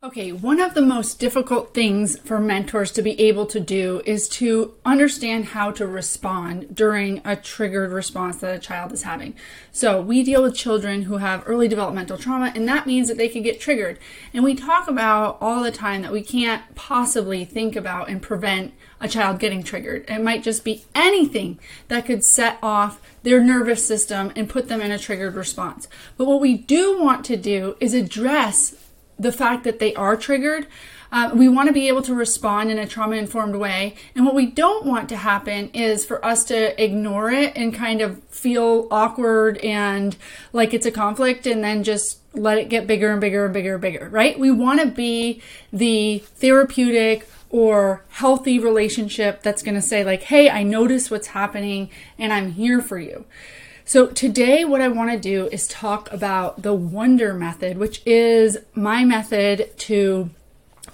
Okay, one of the most difficult things for mentors to be able to do is to understand how to respond during a triggered response that a child is having. So, we deal with children who have early developmental trauma, and that means that they can get triggered. And we talk about all the time that we can't possibly think about and prevent a child getting triggered. It might just be anything that could set off their nervous system and put them in a triggered response. But what we do want to do is address the fact that they are triggered. Uh, we want to be able to respond in a trauma informed way. And what we don't want to happen is for us to ignore it and kind of feel awkward and like it's a conflict and then just let it get bigger and bigger and bigger and bigger, right? We want to be the therapeutic or healthy relationship that's going to say, like, hey, I notice what's happening and I'm here for you. So, today, what I want to do is talk about the Wonder Method, which is my method to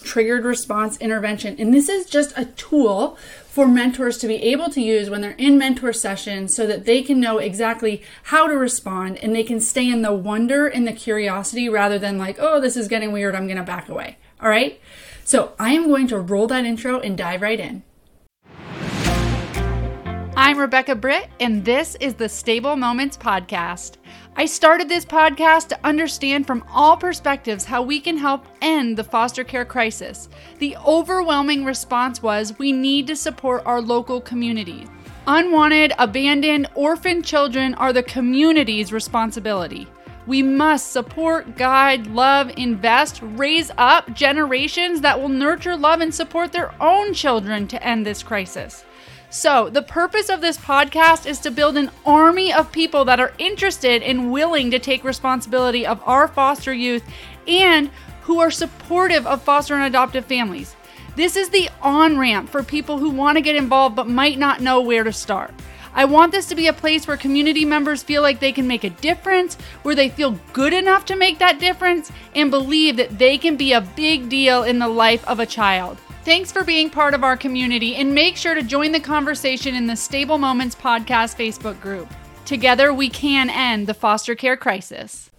triggered response intervention. And this is just a tool for mentors to be able to use when they're in mentor sessions so that they can know exactly how to respond and they can stay in the wonder and the curiosity rather than like, oh, this is getting weird, I'm going to back away. All right. So, I am going to roll that intro and dive right in. I'm Rebecca Britt, and this is the Stable Moments Podcast. I started this podcast to understand from all perspectives how we can help end the foster care crisis. The overwhelming response was we need to support our local community. Unwanted, abandoned, orphaned children are the community's responsibility. We must support, guide, love, invest, raise up generations that will nurture, love, and support their own children to end this crisis. So, the purpose of this podcast is to build an army of people that are interested and willing to take responsibility of our foster youth and who are supportive of foster and adoptive families. This is the on ramp for people who want to get involved but might not know where to start. I want this to be a place where community members feel like they can make a difference, where they feel good enough to make that difference, and believe that they can be a big deal in the life of a child. Thanks for being part of our community and make sure to join the conversation in the Stable Moments Podcast Facebook group. Together, we can end the foster care crisis.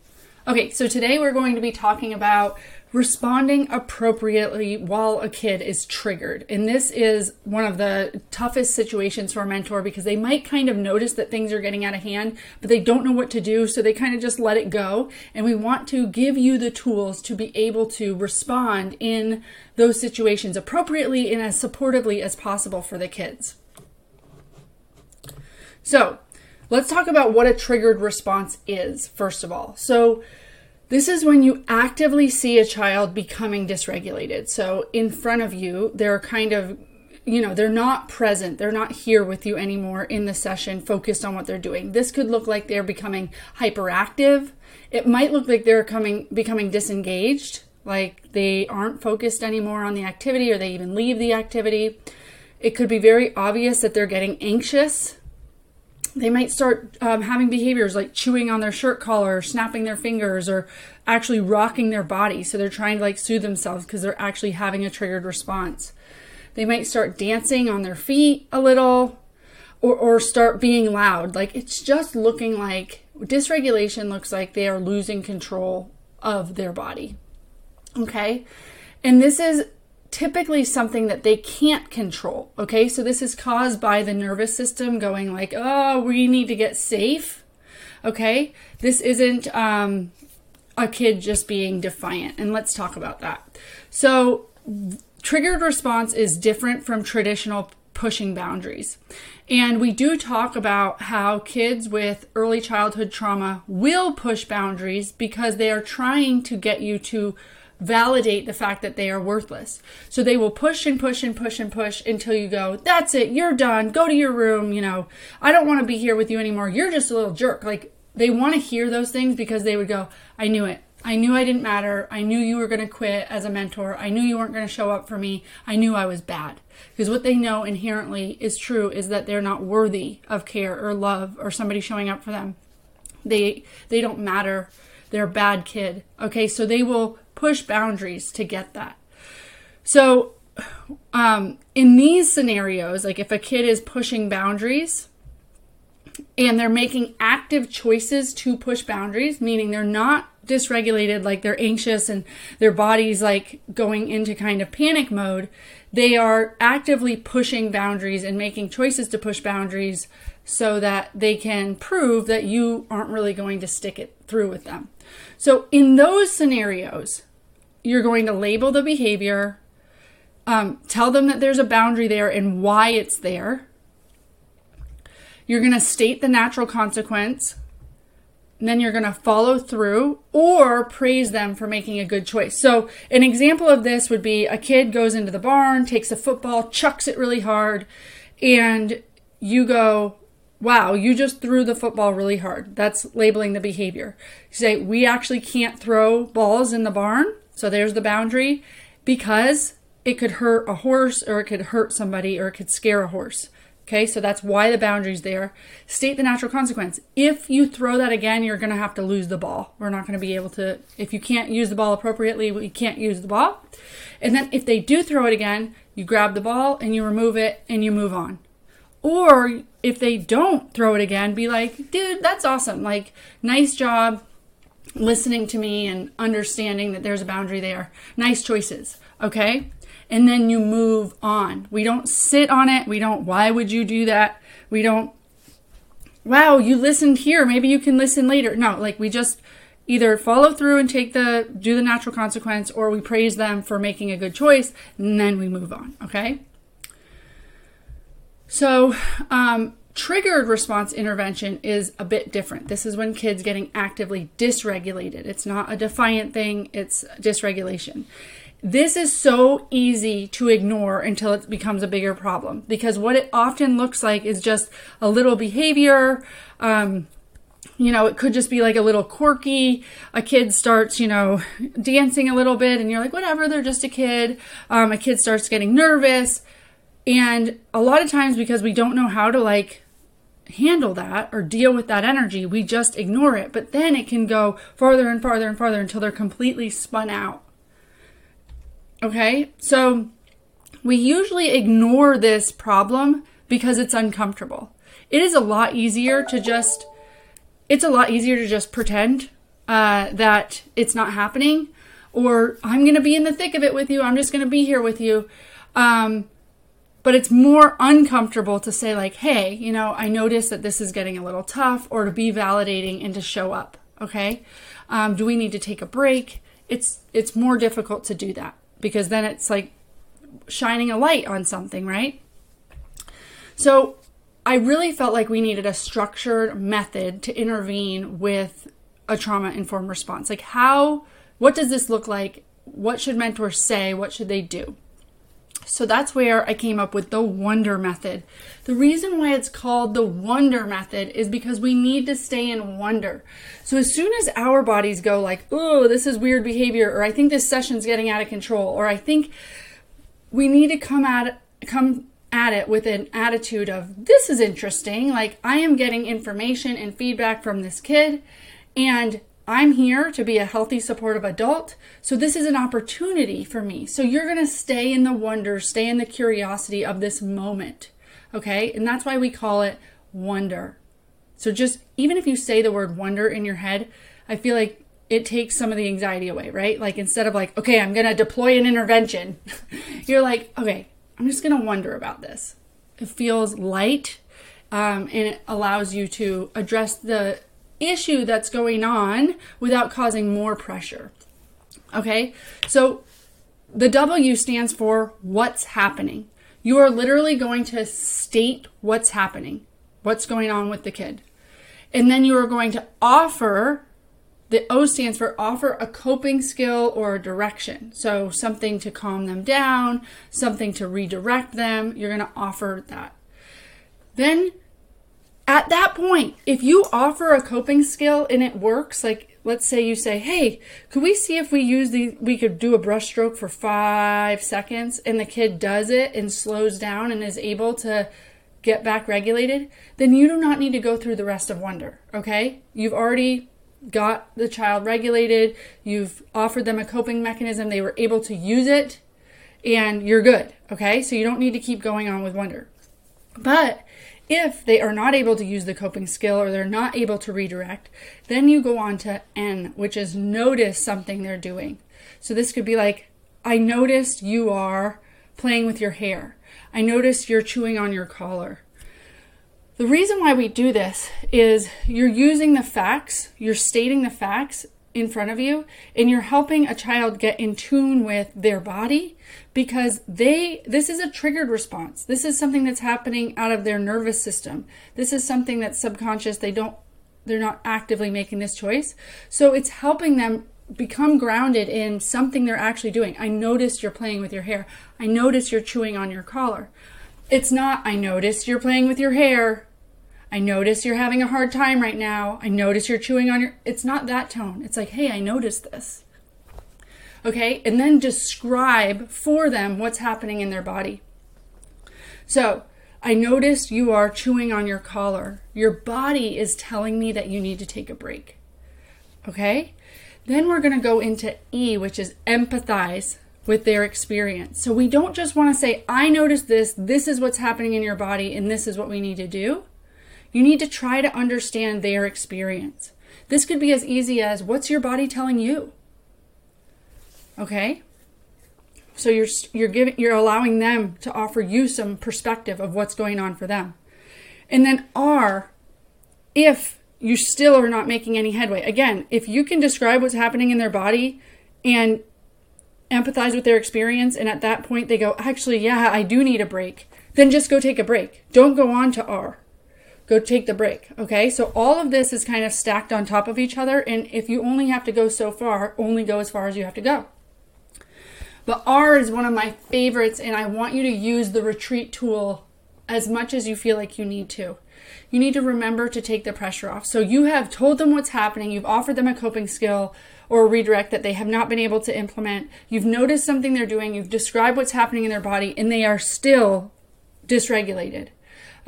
Okay, so today we're going to be talking about responding appropriately while a kid is triggered. And this is one of the toughest situations for a mentor because they might kind of notice that things are getting out of hand, but they don't know what to do. So they kind of just let it go. And we want to give you the tools to be able to respond in those situations appropriately and as supportively as possible for the kids. So let's talk about what a triggered response is, first of all. So this is when you actively see a child becoming dysregulated. So in front of you, they're kind of, you know, they're not present. They're not here with you anymore in the session, focused on what they're doing. This could look like they're becoming hyperactive. It might look like they're coming becoming disengaged, like they aren't focused anymore on the activity or they even leave the activity. It could be very obvious that they're getting anxious they might start um, having behaviors like chewing on their shirt collar, snapping their fingers, or actually rocking their body. So they're trying to like soothe themselves because they're actually having a triggered response. They might start dancing on their feet a little or, or start being loud. Like it's just looking like dysregulation looks like they are losing control of their body. Okay. And this is typically something that they can't control. Okay, so this is caused by the nervous system going like, oh, we need to get safe. Okay, this isn't um, a kid just being defiant, and let's talk about that. So, triggered response is different from traditional pushing boundaries. And we do talk about how kids with early childhood trauma will push boundaries because they are trying to get you to validate the fact that they are worthless. So they will push and push and push and push until you go, that's it, you're done, go to your room, you know, I don't want to be here with you anymore. You're just a little jerk. Like they want to hear those things because they would go, I knew it. I knew I didn't matter. I knew you were going to quit as a mentor. I knew you weren't going to show up for me. I knew I was bad. Because what they know inherently is true is that they're not worthy of care or love or somebody showing up for them. They they don't matter. They're a bad kid. Okay, so they will push boundaries to get that. So, um, in these scenarios, like if a kid is pushing boundaries and they're making active choices to push boundaries, meaning they're not dysregulated, like they're anxious and their body's like going into kind of panic mode, they are actively pushing boundaries and making choices to push boundaries so that they can prove that you aren't really going to stick it through with them. So, in those scenarios, you're going to label the behavior, um, tell them that there's a boundary there and why it's there. You're going to state the natural consequence. And then you're going to follow through or praise them for making a good choice. So, an example of this would be a kid goes into the barn, takes a football, chucks it really hard, and you go, Wow, you just threw the football really hard. That's labeling the behavior. You say, We actually can't throw balls in the barn. So, there's the boundary because it could hurt a horse or it could hurt somebody or it could scare a horse. Okay, so that's why the boundary's there. State the natural consequence. If you throw that again, you're to have to lose the ball. We're not to be able to, if you can't use the ball appropriately, we can't use the ball. And then if they do throw it again, you grab the ball and you remove it and you move on. Or if they don't throw it again, be like, dude, that's awesome. Like, nice job listening to me and understanding that there's a boundary there. Nice choices. Okay and then you move on. We don't sit on it. We don't, why would you do that? We don't, wow, you listened here. Maybe you can listen later. No, like we just either follow through and take the, do the natural consequence, or we praise them for making a good choice, and then we move on. Okay. So, um, triggered response intervention is a bit different. This is when kids getting actively dysregulated. It's not a defiant thing, it's dysregulation. This is so easy to ignore until it becomes a bigger problem because what it often looks like is just a little behavior. Um, you know, it could just be like a little quirky. A kid starts, you know, dancing a little bit, and you're like, whatever, they're just a kid. Um, a kid starts getting nervous. And a lot of times, because we don't know how to like handle that or deal with that energy, we just ignore it. But then it can go farther and farther and farther until they're completely spun out. Okay, so we usually ignore this problem because it's uncomfortable. It is a lot easier to just, it's a lot easier to just pretend uh, that it's not happening or I'm going to be in the thick of it with you. I'm just going to be here with you. Um, but it's more uncomfortable to say, like, hey, you know, I notice that this is getting a little tough, or to be validating and to show up. Okay. Um, do we need to take a break? It's, it's more difficult to do that because then it's like shining a light on something, right? So I really felt like we needed a structured method to intervene with a trauma informed response. Like, how, what does this look like? What should mentors say? What should they do? So that's where I came up with the wonder method. The reason why it's called the wonder method is because we need to stay in wonder. So as soon as our bodies go like, "Oh, this is weird behavior," or "I think this session's getting out of control," or "I think we need to come at come at it with an attitude of this is interesting, like I am getting information and feedback from this kid and I'm here to be a healthy, supportive adult. So this is an opportunity for me. So you're going to stay in the wonder, stay in the curiosity of this moment. Okay. And that's why we call it wonder. So just even if you say the word wonder in your head, I feel like it takes some of the anxiety away, right? Like instead of like, okay, I'm going to deploy an intervention, you're like, okay, I'm just going to wonder about this. It feels light um, and it allows you to address the issue that's going on without causing more pressure. Okay, so the W stands for what's happening. You are literally going to state what's happening, what's going on with the kid. And then you are going to offer, the O stands for offer a coping skill or a direction. So something to calm them down, something to redirect them. You're going to offer that. Then at that point, if you offer a coping skill and it works, like let's say you say, "Hey, could we see if we use the we could do a brush stroke for 5 seconds?" and the kid does it and slows down and is able to get back regulated, then you do not need to go through the rest of wonder, okay? You've already got the child regulated, you've offered them a coping mechanism, they were able to use it, and you're good, okay? So you don't need to keep going on with wonder. But If they are not able to use the coping skill or they're not able to redirect, then you go on to N, which is notice something they're doing. So this could be like, I noticed you are playing with your hair. I noticed you're chewing on your collar. The reason why we do this is you're using the facts, you're stating the facts in front of you, and you're helping a child get in tune with their body because they, this is a triggered response. This is something that's happening out of their nervous system. This is something that's subconscious. They don't, they're not actively making this choice. So it's helping them become grounded in something they're actually doing. I noticed you're playing with your hair. I noticed you're chewing on your collar. It's not, I noticed you're playing with your hair. I notice you're having a hard time right now. I notice you're chewing on your. It's not that tone. It's like, hey, I noticed this. Okay? And then describe for them what's happening in their body. So, I noticed you are chewing on your collar. Your body is telling me that you need to take a break. Okay? Then we're going to go into E, which is empathize with their experience. So we don't just want to say, I noticed this, this is what's happening in your body, and this is what we need to do. You need to try to understand their experience. This could be as easy as, What's your body telling you? Okay? So you're you're giving you're allowing them to offer you some perspective of what's going on for them. And then R if you still are not making any headway. Again, if you can describe what's happening in their body and empathize with their experience, and at that point they go, actually, yeah, I do need a break, then just go take a break. Don't go on to R. Go take the break. Okay. So all of this is kind of stacked on top of each other. And if you only have to go so far, only go as far as you have to go. But R is one of my favorites, and I want you to use the retreat tool as much as you feel like you need to you need to remember to take the pressure off. So you have told them what's happening, you've offered them a coping skill or a redirect that they have not been able to implement, you've noticed something they're doing, you've described what's happening in their body, and they are still dysregulated.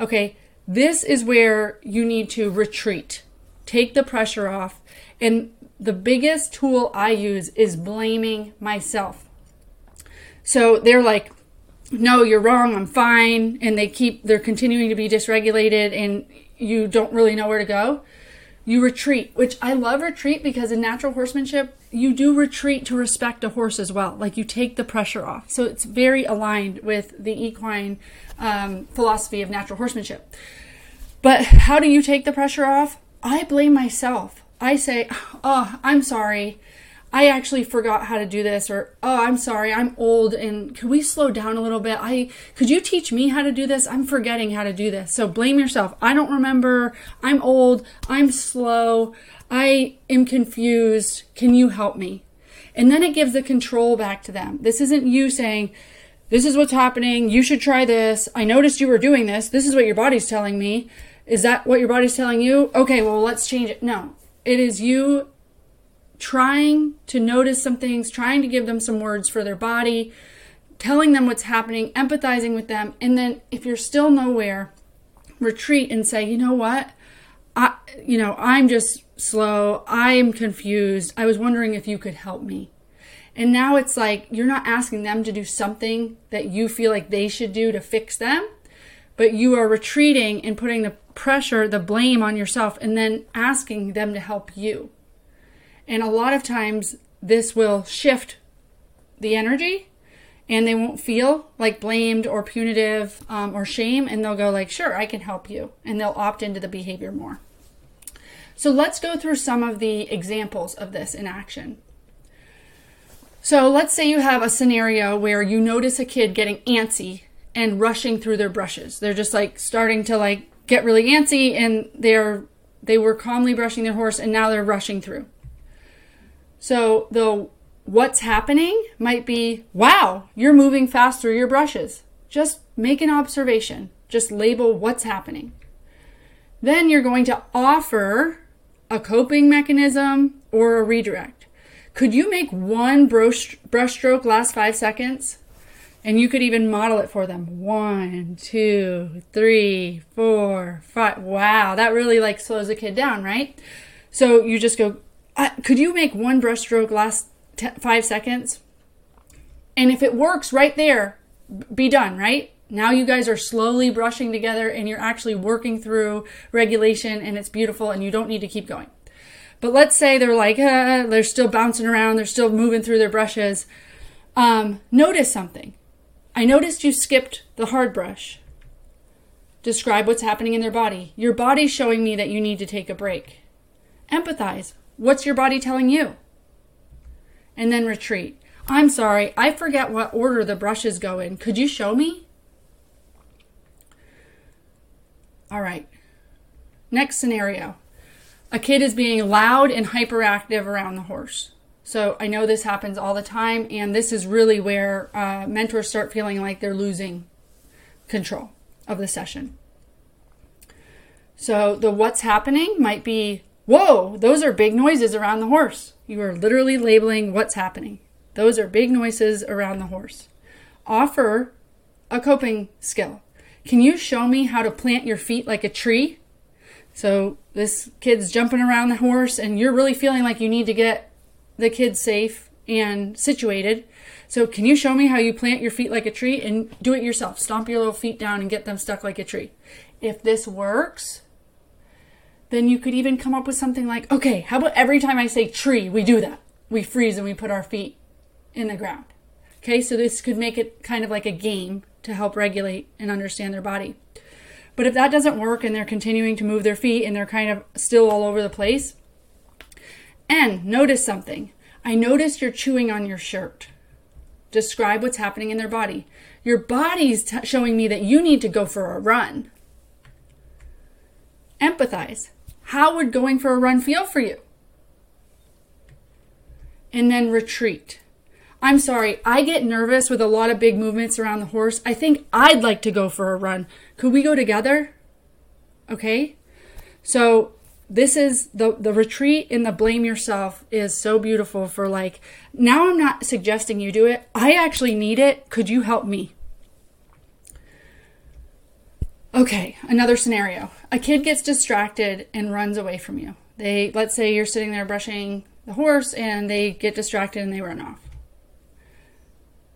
Okay, this is where you need to retreat, take the pressure off. And the biggest tool I use is blaming myself. So they're like, no, you're wrong, I'm fine, and they keep, they're continuing to be dysregulated and you don't really know where to go, you retreat, which I love retreat because in natural horsemanship, you do retreat to respect a horse as well. Like you take the pressure off. So it's very aligned with the equine um, philosophy of natural horsemanship. But how do you take the pressure off? I blame myself. I say, oh, I'm sorry. I actually forgot how to do this or oh I'm sorry. I'm old and could we slow down a little bit? I could you teach me how to do this? I'm forgetting how to do this. So blame yourself. I don't remember. I'm old. I'm slow. I am confused. Can you help me? And then it gives the control back to them. This isn't you saying this is what's happening you should try this I noticed you were doing this this is what your body's telling me is that what your body's telling you okay well let's change it no it is you trying to notice some things, trying to give them some words for their body, telling them what's happening, empathizing with them, and then if you're still nowhere, retreat and say, "You know what? I you know, I'm just slow. I'm confused. I was wondering if you could help me." And now it's like you're not asking them to do something that you feel like they should do to fix them, but you are retreating and putting the pressure, the blame on yourself, and then asking them to help you. And a lot of times this will shift the energy and they won't feel like blamed or punitive um, or shame and they'll go like sure i can help you. And they'll opt into the behavior more. So let's go through some of the examples of this in action so let's say you have a scenario where you notice a kid getting antsy and rushing through their brushes they're just like starting to like get really antsy and they're they were calmly brushing their horse and now they're rushing through so the what's happening might be, wow, you're moving fast through your brushes. Just make an observation. Just label what's happening. Then you're going to offer a coping mechanism or a redirect. Could you make one brush, brush stroke last five seconds? And you could even model it for them. One, two, three, four, five. Wow, that really like slows a kid down, right? So you just go could you make one brushstroke last t- five seconds? And if it works right there, be done, right? Now you guys are slowly brushing together and you're actually working through regulation and it's beautiful and you don't need to keep going. But let's say they're like, uh, they're still bouncing around, they're still moving through their brushes. Um, notice something. I noticed you skipped the hard brush. Describe what's happening in their body. Your body's showing me that you need to take a break. Empathize. What's your body telling you? And then retreat. I'm sorry, I forget what order the brushes go in. Could you show me? All right. Next scenario. A kid is being loud and hyperactive around the horse. So I know this happens all the time, and this is really where uh, mentors start feeling like they're losing control of the session. So the what's happening might be, whoa, those are big noises around the horse. You are literally labeling what's happening. Those are big noises around the horse. Offer a coping skill. Can you show me how to plant your feet like a tree? So this kid's jumping around the horse, and you're really feeling like you need to get the kid safe and situated. So can you show me how you plant your feet like a tree and do it yourself? Stomp your little feet down and get them stuck like a tree. If this works, then you could even come up with something like, okay, how about every time I say tree, we do that? We freeze and we put our feet in the ground. Okay, so this could make it kind of like a game to help regulate and understand their body. But if that doesn't work and they're continuing to move their feet and they're kind of still all over the place, and notice something. I noticed you're chewing on your shirt. Describe what's happening in their body. Your body's t- showing me that you need to go for a run. Empathize. How would going for a run feel for you? And then retreat. I'm sorry, I get nervous with a lot of big movements around the horse. I think I'd like to go for a run. Could we go together? Okay? So this is the the retreat and the blame yourself is so beautiful for like now I'm not suggesting you do it. I actually need it. Could you help me? Okay, another scenario. A kid gets distracted and runs away from you. They let's say you're sitting there brushing the horse and they get distracted and they run off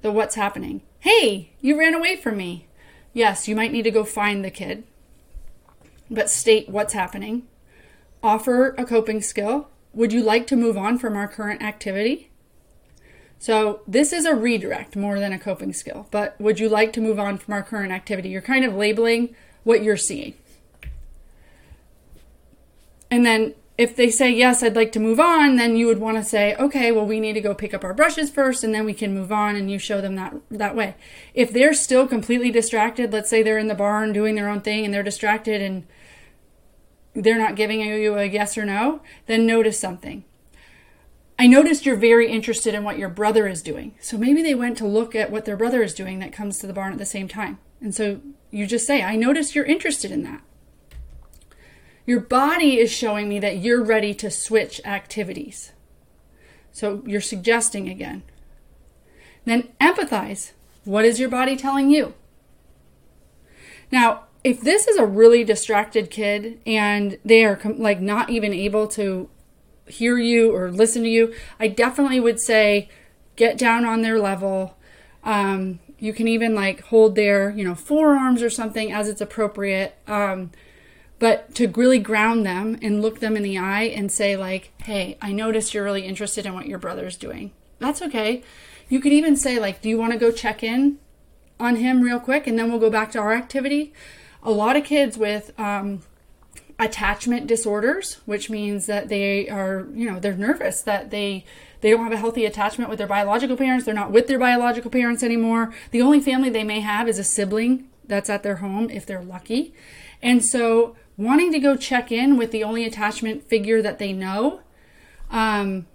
the what's happening. Hey, you ran away from me. Yes, you might need to go find the kid, but state what's happening. Offer a coping skill. Would you like to move on from our current activity? So, this is a redirect more than a coping skill, but would you like to move on from our current activity? You're kind of labeling what you're seeing. And then if they say, yes, I'd like to move on, then you would want to say, okay, well, we need to go pick up our brushes first and then we can move on and you show them that, that way. If they're still completely distracted, let's say they're in the barn doing their own thing and they're distracted and they're not giving you a yes or no, then notice something. I noticed you're very interested in what your brother is doing. So maybe they went to look at what their brother is doing that comes to the barn at the same time. And so you just say, I noticed you're interested in that. Your body is showing me that you're ready to switch activities. So you're suggesting again. Then empathize. What is your body telling you? Now, if this is a really distracted kid and they are like not even able to hear you or listen to you, I definitely would say get down on their level. Um, you can even like hold their, you know, forearms or something as it's appropriate. Um, but to really ground them and look them in the eye and say like hey i noticed you're really interested in what your brother's doing. That's okay. You could even say like do you want to go check in on him real quick and then we'll go back to our activity? A lot of kids with um, attachment disorders which means that they are you know they're nervous that they they don't have a healthy attachment with their biological parents. They're not with their biological parents anymore. The only family they may have is a sibling that's at their home if they're lucky. And so wanting to go check in with the only attachment figure that they know um,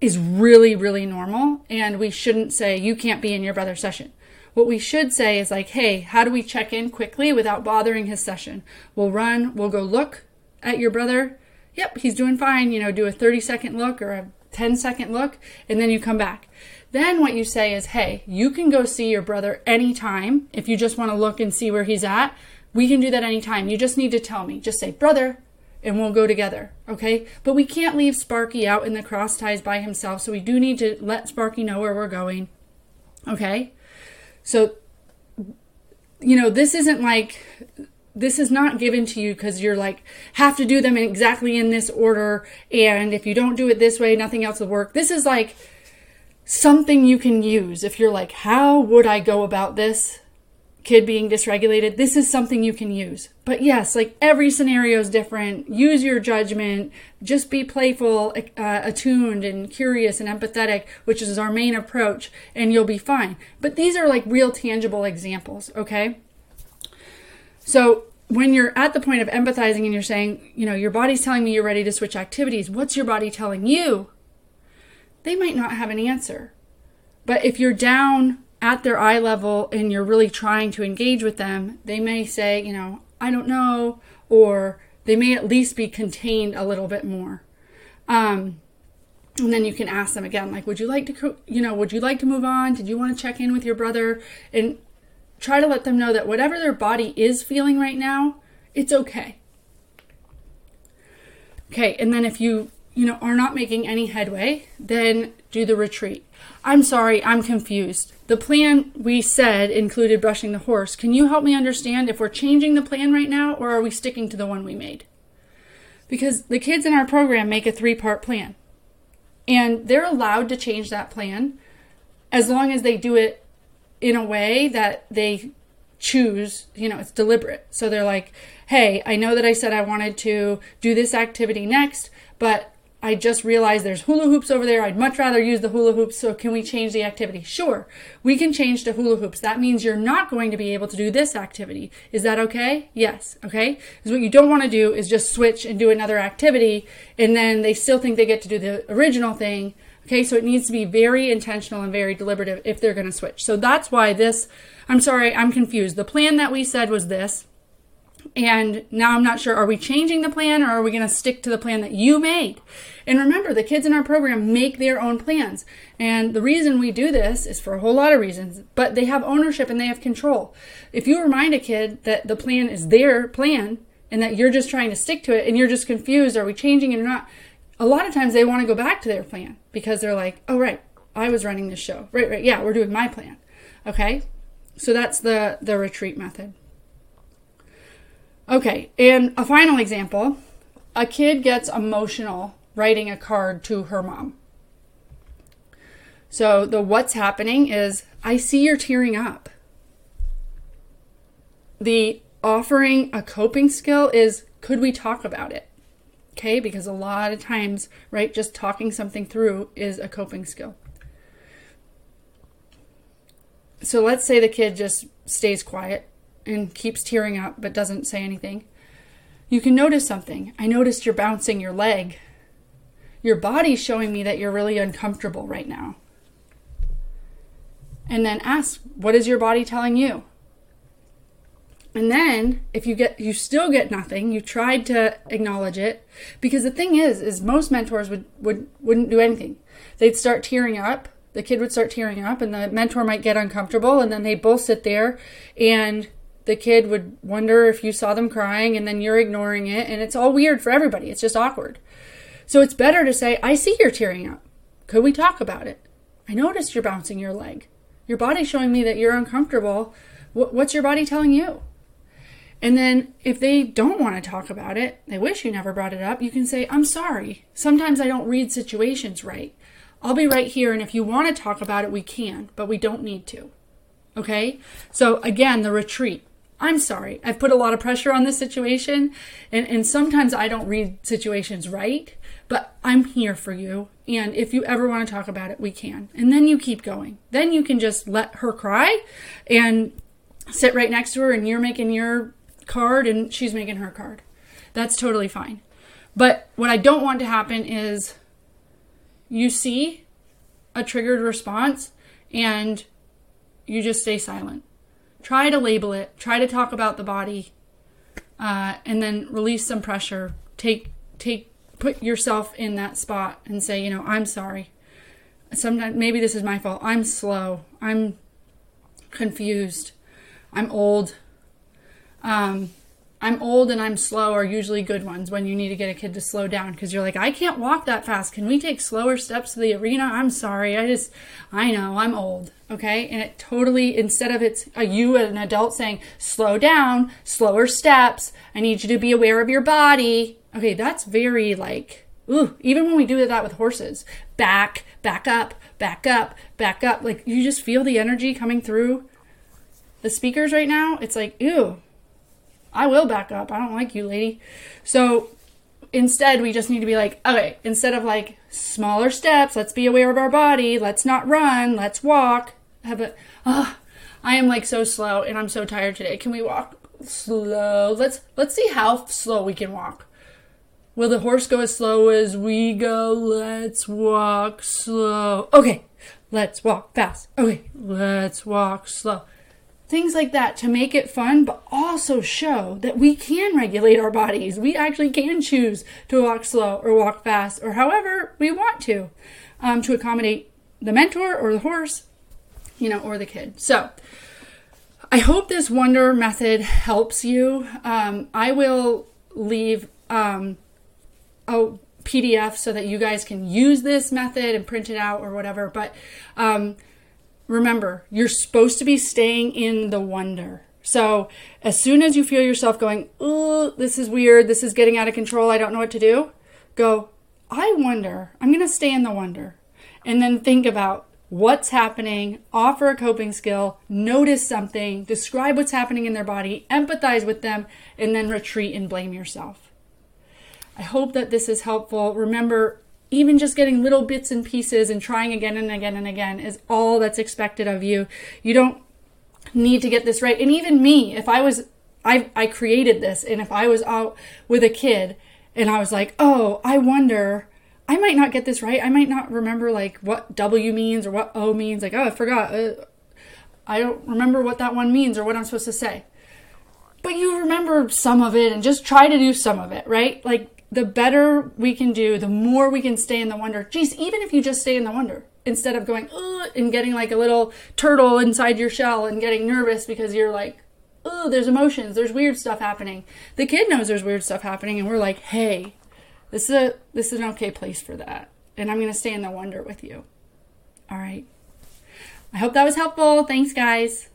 is really, really normal. And we shouldn't say, you can't be in your brother's session. What we should say is like, hey, how do we check in quickly without bothering his session? We'll run, we'll go look at your brother. Yep, he's doing fine. You know, do a 30 second look or a 10 second look, and then you come back. Then what you say is, hey, you can go see your brother anytime if you just want to look and see where he's at. We can do that anytime. You just need to tell me. Just say, brother, and we'll go together. Okay? But we can't leave Sparky out in the cross ties by himself. So we do need to let Sparky know where we're going. Okay? So you know, this isn't like this is not given to you because you're like have to do them exactly in this order and if you don't do it this way nothing else will work this is like something you can use if you're like how would i go about this kid being dysregulated this is something you can use. But yes like every scenario is different. Use your judgment. Just be playful uh, attuned and curious and empathetic which is our main approach and you'll be fine. But these are like real tangible examples okay? So when you're at the point of empathizing and you're saying, you know, your body's telling me you're ready to switch activities, what's your body telling you? They might not have an answer. But if you're down at their eye level and you're really trying to engage with them, they may say, you know, I don't know, or they may at least be contained a little bit more. Um, and then you can ask them again, like, would you like to, you know, would you like to move on? Did you want to check in with your brother? And try to let them know that whatever their body is feeling right now, it's okay. Okay, and then if you, you know, are not making any headway, then do the retreat. I'm sorry, I'm confused. The plan we said included brushing the horse. Can you help me understand if we're changing the plan right now or are we sticking to the one we made? Because the kids in our program make a three part plan. And they're allowed to change that plan as long as they do it in a way that they choose, you know, it's deliberate. So they're like, hey, I know that I said I wanted to do this activity next, but I just realized there's hula hoops over there. I'd much rather use the hula hoops. So can we change the activity? Sure. We can change to hula hoops. That means you're not going to be able to do this activity. Is that okay? Yes. Okay. Because what you don't want to do is just switch and do another activity and then they still think they get to do the original thing Okay, so it needs to be very intentional and very deliberative if they're going to switch. So that's why this, I'm sorry, I'm confused. The plan that we said was this. And now I'm not sure, are we changing the plan or are we going to stick to the plan that you made? And remember, the kids in our program make their own plans. And the reason we do this is for a whole lot of reasons, but they have ownership and they have control. If you remind a kid that the plan is their plan and that you're just trying to stick to it and you're just confused, are we changing it or not? a lot of times they want to go back to their plan because they're like, oh, right, I was running this show. Right, right. Yeah, we're doing my plan. Okay. So that's the, the retreat method. Okay. And a final example a kid gets emotional writing a card to her mom. So the what's happening is, I see you're tearing up. The offering a coping skill is, could we talk about it? Okay, because a lot of times, right, just talking something through is a coping skill. So let's say the kid just stays quiet and keeps tearing up but doesn't say anything. You can notice something. I noticed you're bouncing your leg. Your body's showing me that you're really uncomfortable right now. And then ask, what is your body telling you? And then if you get you still get nothing, you tried to acknowledge it because the thing is is most mentors would would wouldn't do anything. They'd start tearing up. The kid would start tearing up and the mentor might get uncomfortable and then they both sit there and the kid would wonder if you saw them crying and then you're ignoring it and it's all weird for everybody. It's just awkward. So it's better to say, "I see you're tearing up. Could we talk about it? I noticed you're bouncing your leg. Your body's showing me that you're uncomfortable. What's your body telling you?" And then if they don't want to talk about it, they wish you never brought it up, you can say, I'm sorry. Sometimes I don't read situations right. I'll be right here, and if you want to talk about it, we can, but we don't need to. Okay? So again, the retreat. I'm sorry. I've put a lot of pressure on this situation, and, and sometimes I don't read situations right, but I'm here for you. And if you ever want to talk about it, we can. And then you keep going. Then you can just let her cry and sit right next to her, and you're making your card and she's making her card. That's totally fine. But what I don't want to happen is you see a triggered response and you just stay silent. Try to label it, try to talk about the body, uh, and then release some pressure. Take, take, put yourself in that spot and say, you know, I'm sorry. Sometimes maybe this is my fault. I'm slow. I'm confused. I'm old. Um, I'm old and I'm slow are usually good ones when you need to get a kid to slow down because you're like, I can't walk that fast. Can we take slower steps to the arena? I'm sorry. I just, I know I'm old. Okay. And it totally, instead of it's a you, as an adult saying, slow down, slower steps. I need you to be aware of your body. Okay. That's very like, ooh, even when we do that with horses, back, back up, back up, back up. Like you just feel the energy coming through the speakers right now. It's like, ew I will back up. I don't like you, lady. So instead, we just need to be like, okay, instead of like smaller steps, let's be aware of our body. Let's not run. Let's walk. Have a, ah, I am like so slow and I'm so tired today. Can we walk slow? Let's, let's see how slow we can walk. Will the horse go as slow as we go? Let's walk slow. Okay, let's walk fast. Okay, let's walk slow things like that to make it fun, but also show that we can regulate our bodies. We actually can choose to walk slow or walk fast or however we want to um, to accommodate the mentor or the horse, you know, or the kid. So, I hope this wonder method helps you. Um, I will leave um, a PDF so that you guys can use this method and print it out or whatever. But um, remember, you're supposed to be staying in the wonder. So as soon as you feel yourself going, oh, this is weird, this is getting out of control, I don't know what to do, go, I wonder, I'm going to stay in the wonder. And then think about what's happening, offer a coping skill, notice something, describe what's happening in their body, empathize with them, and then retreat and blame yourself. I hope that this is helpful. Remember, even just getting little bits and pieces and trying again and again and again is all that's expected of you. You don't need to get this right. And even me, if I was, I, I created this, and if I was out with a kid and I was like, oh, I wonder, I might not get this right. I might not remember like what W means or what O means. Like, oh, I forgot. Uh, I don't remember what that one means or what I'm supposed to say. But you remember some of it and just try to do some of it, right? Like, the better we can do, the more we can stay in the wonder. Geez, even if you just stay in the wonder instead of going and getting like a little turtle inside your shell and getting nervous because you're like, oh, there's emotions, there's weird stuff happening. The kid knows there's weird stuff happening, and we're like, hey, this is a this is an okay place for that, and I'm gonna stay in the wonder with you. All right. I hope that was helpful. Thanks, guys.